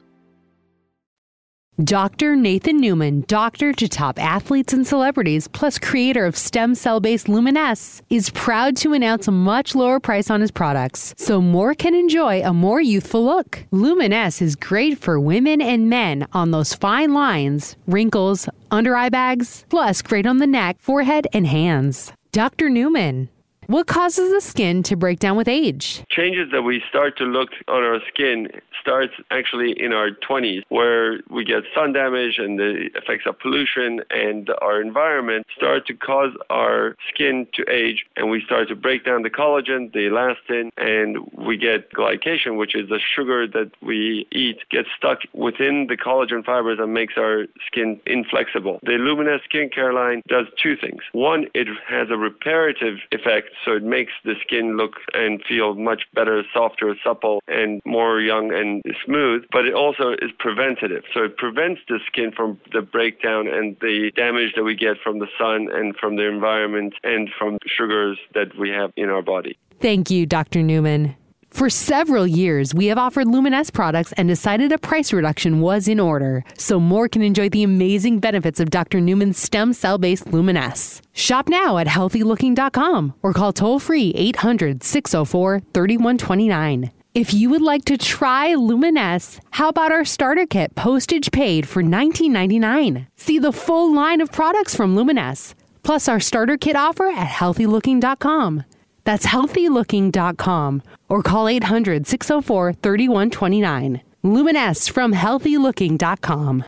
Dr. Nathan Newman, doctor to top athletes and celebrities, plus creator of stem cell based Luminesce, is proud to announce a much lower price on his products so more can enjoy a more youthful look. Luminesce is great for women and men on those fine lines, wrinkles, under eye bags, plus great on the neck, forehead, and hands. Dr. Newman. What causes the skin to break down with age? Changes that we start to look on our skin starts actually in our 20s, where we get sun damage and the effects of pollution and our environment start to cause our skin to age, and we start to break down the collagen, the elastin, and we get glycation, which is the sugar that we eat, gets stuck within the collagen fibers and makes our skin inflexible. The Luminesce skincare line does two things. One, it has a reparative effect so it makes the skin look and feel much better, softer, supple, and more young and smooth. But it also is preventative, so it prevents the skin from the breakdown and the damage that we get from the sun and from the environment and from sugars that we have in our body. Thank you, Dr. Newman. For several years, we have offered Luminesce products and decided a price reduction was in order so more can enjoy the amazing benefits of Dr. Newman's stem cell based Luminesce. Shop now at healthylooking.com or call toll free 800 604 3129. If you would like to try Luminesce, how about our starter kit postage paid for $19.99? See the full line of products from Luminesce, plus our starter kit offer at healthylooking.com. That's healthylooking.com or call 800 604 3129. Luminesce from healthylooking.com.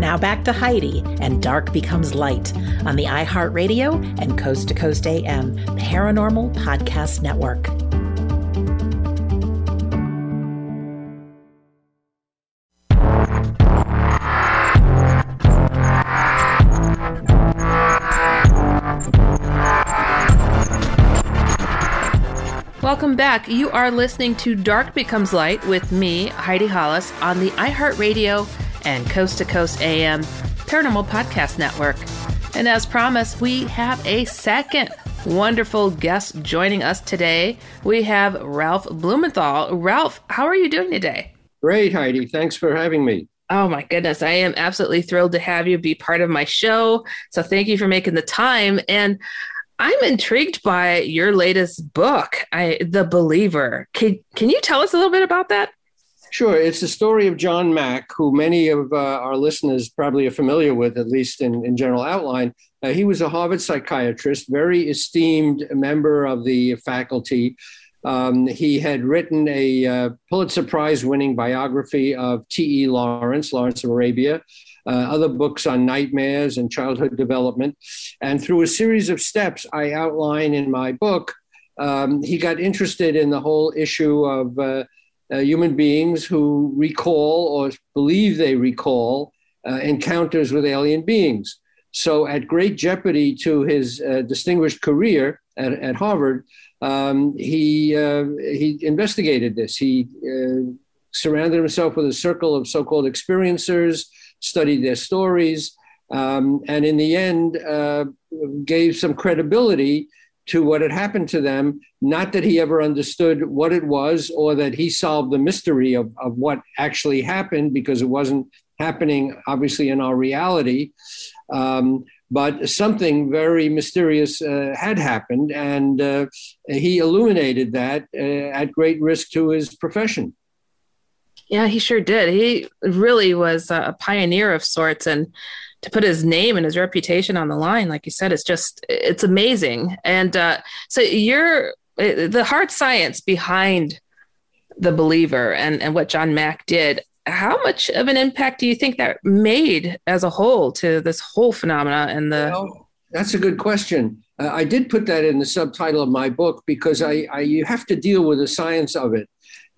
Now back to Heidi and Dark Becomes Light on the iHeartRadio and Coast to Coast AM Paranormal Podcast Network. Welcome back. You are listening to Dark Becomes Light with me, Heidi Hollis, on the iHeartRadio and Coast to Coast AM Paranormal Podcast Network. And as promised, we have a second wonderful guest joining us today. We have Ralph Blumenthal. Ralph, how are you doing today? Great, Heidi. Thanks for having me. Oh my goodness. I am absolutely thrilled to have you be part of my show. So thank you for making the time. And I'm intrigued by your latest book, I, The Believer. Can, can you tell us a little bit about that? Sure. It's the story of John Mack, who many of uh, our listeners probably are familiar with, at least in, in general outline. Uh, he was a Harvard psychiatrist, very esteemed member of the faculty. Um, he had written a uh, Pulitzer Prize winning biography of T.E. Lawrence, Lawrence of Arabia, other books on nightmares and childhood development. And through a series of steps I outline in my book, um, he got interested in the whole issue of uh, uh, human beings who recall or believe they recall uh, encounters with alien beings. So, at great jeopardy to his uh, distinguished career at, at Harvard, um, he, uh, he investigated this. He surrounded himself with a circle of so called experiencers studied their stories, um, and in the end, uh, gave some credibility to what had happened to them. Not that he ever understood what it was or that he solved the mystery of, of what actually happened because it wasn't happening, obviously, in our reality. Um, but something very mysterious uh, had happened, and uh, he illuminated that uh, at great risk to his profession. Yeah, he sure did. He really was a pioneer of sorts. And to put his name and his reputation on the line, like you said, it's just, it's amazing. And uh, so you're the hard science behind the believer and, and what John Mack did. how much of an impact do you think that made as a whole to this whole phenomena and the? Well, that's a good question. Uh, I did put that in the subtitle of my book because I, I you have to deal with the science of it,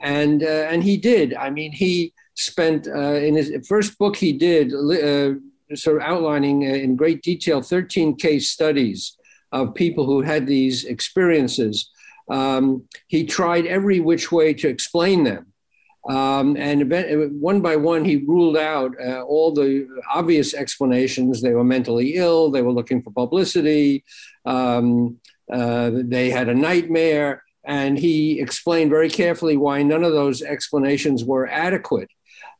and uh, and he did. I mean, he spent uh, in his first book he did uh, sort of outlining in great detail 13 case studies of people who had these experiences. Um, he tried every which way to explain them. Um, and one by one, he ruled out uh, all the obvious explanations. They were mentally ill, they were looking for publicity, um, uh, they had a nightmare. And he explained very carefully why none of those explanations were adequate.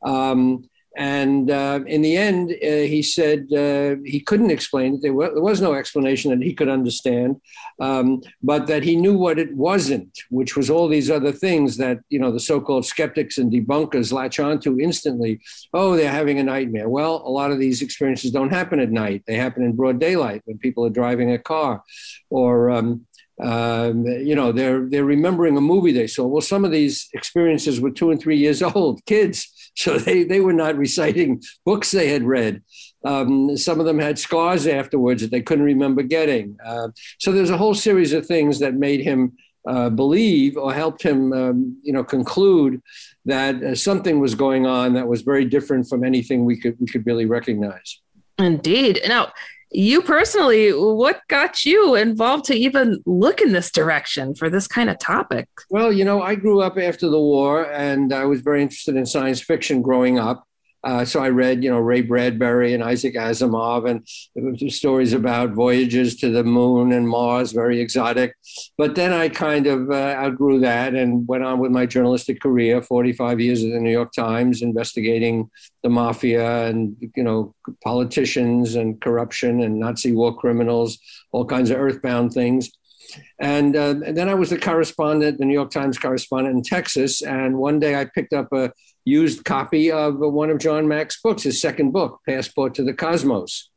Um, and uh, in the end, uh, he said uh, he couldn't explain it. There, there, was no explanation that he could understand, um, but that he knew what it wasn't, which was all these other things that you know the so-called skeptics and debunkers latch onto instantly. Oh, they're having a nightmare. Well, a lot of these experiences don't happen at night. They happen in broad daylight when people are driving a car, or um, um, you know, they're they're remembering a movie they saw. Well, some of these experiences were two and three years [LAUGHS] old, kids, so they they were not reciting books they had read. Um, some of them had scars afterwards that they couldn't remember getting. Uh, so there's a whole series of things that made him uh, believe or helped him, um, you know, conclude that uh, something was going on that was very different from anything we could we could really recognize. Indeed. Now, you personally, what got you involved to even look in this direction for this kind of topic? Well, you know, I grew up after the war and I was very interested in science fiction growing up. Uh, so I read, you know, Ray Bradbury and Isaac Asimov and stories about voyages to the moon and Mars, very exotic. But then I kind of uh, outgrew that and went on with my journalistic career, 45 years at the New York Times, investigating the mafia and, you know, politicians and corruption and Nazi war criminals, all kinds of earthbound things. And, uh, and, then I was the correspondent, the New York Times correspondent in Texas. And one day I picked up a used copy of one of John Mack's books, his second book, Passport to the Cosmos.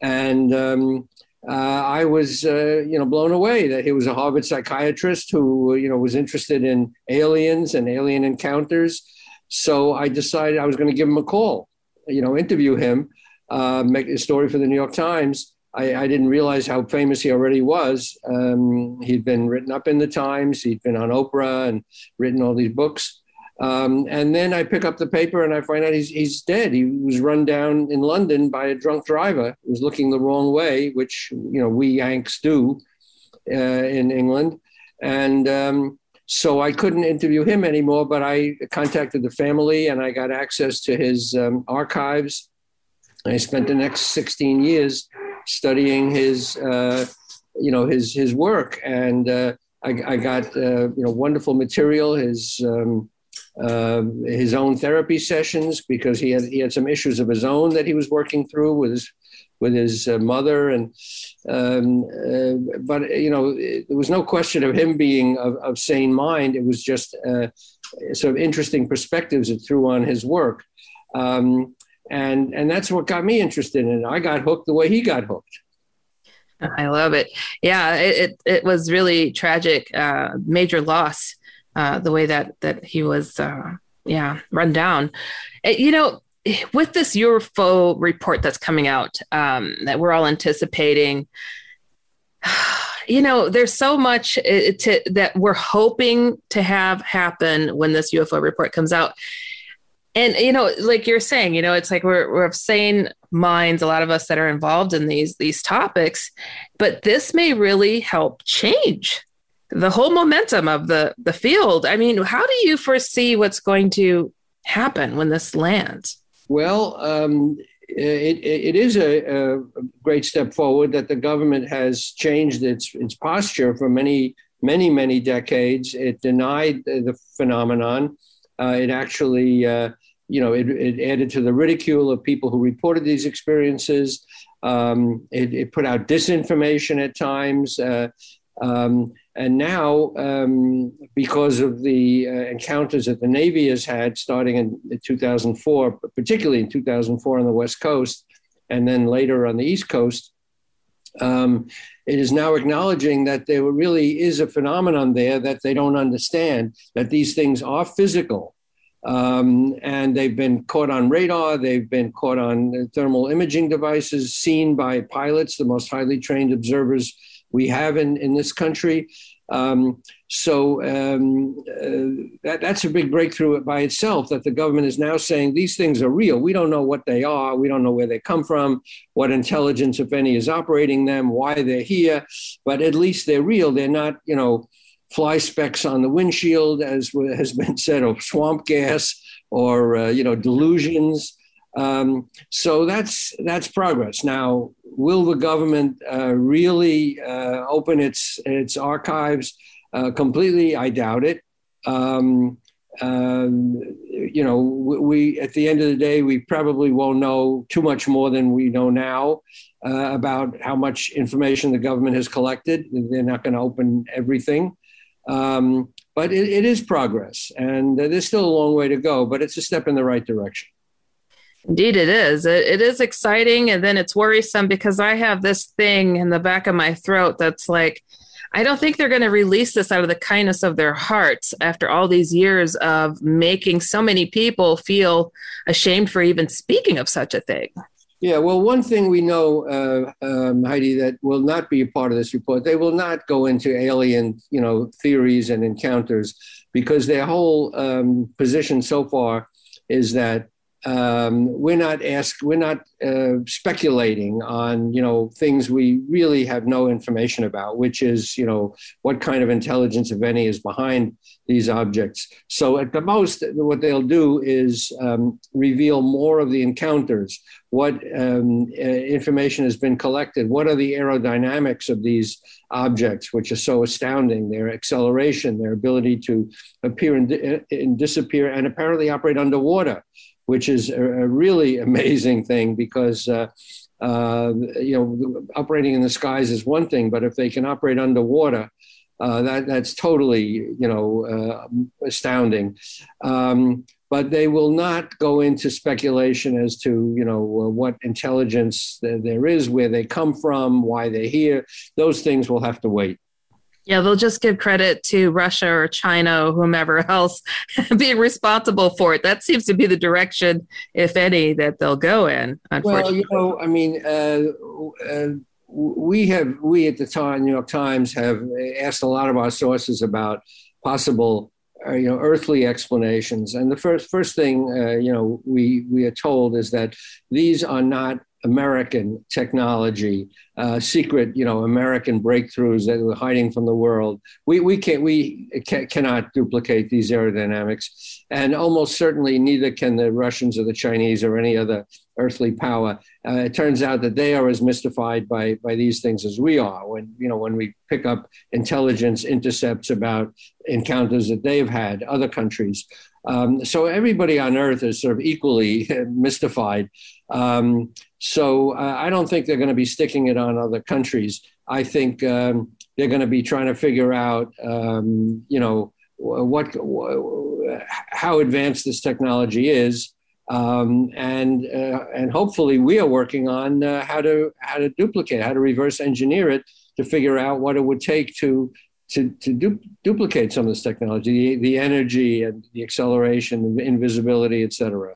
And um, uh, I was, uh, you know, blown away that he was a Harvard psychiatrist who, you know, was interested in aliens and alien encounters. So I decided I was going to give him a call, you know, interview him, uh, make a story for the New York Times. I, I, didn't realize how famous he already was. Um, he'd been written up in the Times, he'd been on Oprah and written all these books. Um, and then I pick up the paper and I find out he's, he's dead. He was run down in London by a drunk driver who was looking the wrong way, which, you know, we Yanks do uh, in England. And um, so I couldn't interview him anymore, but I contacted the family and I got access to his um, archives. I spent the next 16 years studying his, uh, you know, his, his work. And uh, I, I, got, uh, you know, wonderful material. His, um, uh, his own therapy sessions because he had he had some issues of his own that he was working through with his with his uh, mother. And um, uh, but you know there was no question of him being of, of sane mind. It was just uh, sort of interesting perspectives it threw on his work. Um, and and that's what got me interested in it. I got hooked the way he got hooked. I love it. Yeah, it, it, it was really tragic, uh, major loss uh, the way that that he was, uh, yeah, run down. It, uh, you know, with this UFO report that's coming out um, that we're all anticipating, [SIGHS] you know, there's so much uh, to, that we're hoping to have happen when this UFO report comes out. And you know, like you're saying, you know, it's like we're we're of sane minds, a lot of us that are involved in these these topics, but this may really help change the whole momentum of the the field. I mean, how do you foresee what's going to happen when this lands? Well, um, it, it is a, a, great step forward that the government has changed its its posture for many many many decades. It denied the phenomenon. Uh, it actually, uh, you know, it, it, added to the ridicule of people who reported these experiences. Um, it, it, put out disinformation at times. Uh, um, and now, um, because of the uh, encounters that the Navy has had starting in 2004, particularly in 2004 on the West Coast, and then later on the East Coast, um, it is now acknowledging that there really is a phenomenon there that they don't understand, that these things are physical. Um, and they've been caught on radar, they've been caught on thermal imaging devices, seen by pilots, the most highly trained observers we have in, in this country. Um, so um, uh, that, that's a big breakthrough by itself that the government is now saying these things are real. We don't know what they are. We don't know where they come from, what intelligence, if any, is operating them, why they're here. But at least they're real. They're not, you know, fly specks on the windshield, as has been said, or swamp gas, or uh, you know, delusions. Um, so that's that's progress. Now, will the government uh, really uh, open its its archives uh, completely? I doubt it. Um, um, you know, we at the end of the day, we probably won't know too much more than we know now uh, about how much information the government has collected. They're not going to open everything. Um, but it, it is progress, and there's still a long way to go, but it's a step in the right direction. Indeed, it is. It, it is exciting, and then it's worrisome because I have this thing in the back of my throat that's like, I don't think they're going to release this out of the kindness of their hearts after all these years of making so many people feel ashamed for even speaking of such a thing. Yeah, well, one thing we know, uh, um, Heidi, that will not be a part of this report. They will not go into alien, you know, theories and encounters because their whole um, position so far is that um, we're not asked, we're not uh, speculating on, you know, things we really have no information about, which is, you know, what kind of intelligence, if any, is behind these objects. So at the most, what they'll do is um, reveal more of the encounters, what um, uh, information has been collected, what are the aerodynamics of these objects, which are so astounding, their acceleration, their ability to appear and, and disappear, and apparently operate underwater which is a, a really [LAUGHS] amazing thing because. Uh, uh, you know, operating in the skies is one thing, but if they can operate underwater, uh, that that's totally you know uh, astounding. Um, but they will not go into speculation as to you know uh, what intelligence there is, where they come from, why they're here. Those things will have to wait. Yeah, they'll just give credit to Russia or China or whomever [LAUGHS] else [LAUGHS] being responsible for it. That seems to be the direction, if any, that they'll go in. Well, you know, I mean, uh, uh, we have we at the time, New York Times, have asked a lot of our sources about possible, uh, you know, earthly explanations. And the first first thing, uh, you know, we we are told is that these are not American technology, uh, secret, you know, American breakthroughs that were hiding from the world. We, we can't, we can, cannot duplicate these aerodynamics, and almost certainly neither can the Russians or the Chinese or any other earthly power. Uh, it turns out that they are as mystified by by these things as we are. When you know, when we pick up intelligence intercepts about encounters that they've had, other countries. Um, so everybody on Earth is sort of equally [LAUGHS] mystified. Um, so uh, I don't think they're going to be sticking it on other countries. I think um, they're going to be trying to figure out, um, you know, what, how advanced this technology is, um, and uh, and hopefully we are working on uh, how to how to duplicate, how to reverse engineer it to figure out what it would take to to, to du- duplicate some of this technology, the, the energy and the acceleration, the invisibility, et cetera.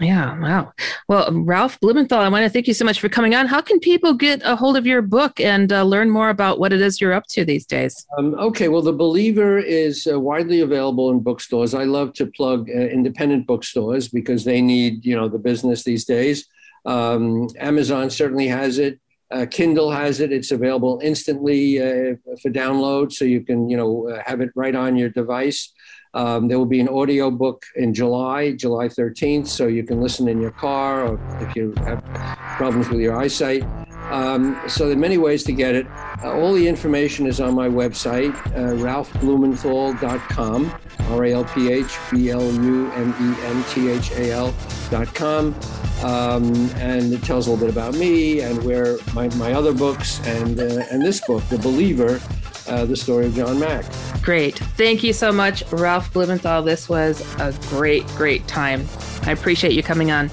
Yeah, wow. Well, Ralph Blumenthal, I want to thank you so much for coming on. How can people get a hold of your book and uh, learn more about what it is you're up to these days? Um, okay, well, The Believer is uh, widely available in bookstores. I love to plug uh, independent bookstores because they need, you know, the business these days. Um, Amazon certainly has it. Uh, Kindle has it. It's available instantly uh, for download, so you can you know uh, have it right on your device. Um, there will be an audio book in July, July 13th, so you can listen in your car or if you have problems with your eyesight. Um, so there are many ways to get it. Uh, all the information is on my website, uh, ralphblumenthal.com, R-A-L-P-H-B-L-U-M-E-N-T-H-A-L.com. Um, and it tells a little bit about me and where my, my other books and, uh, and this book, The Believer, uh, the story of John Mack. Great. Thank you so much, Ralph Blumenthal. This was a great, great time. I appreciate you coming on.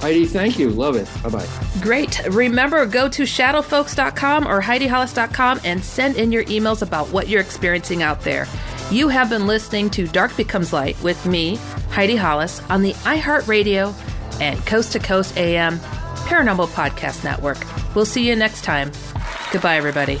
Heidi, thank you. Love it. Bye bye. Great. Remember, go to shadowfolks.com or HeidiHollis.com and send in your emails about what you're experiencing out there. You have been listening to Dark Becomes Light with me, Heidi Hollis, on the iHeartRadio and Coast to Coast AM Paranormal Podcast Network. We'll see you next time. Goodbye, everybody.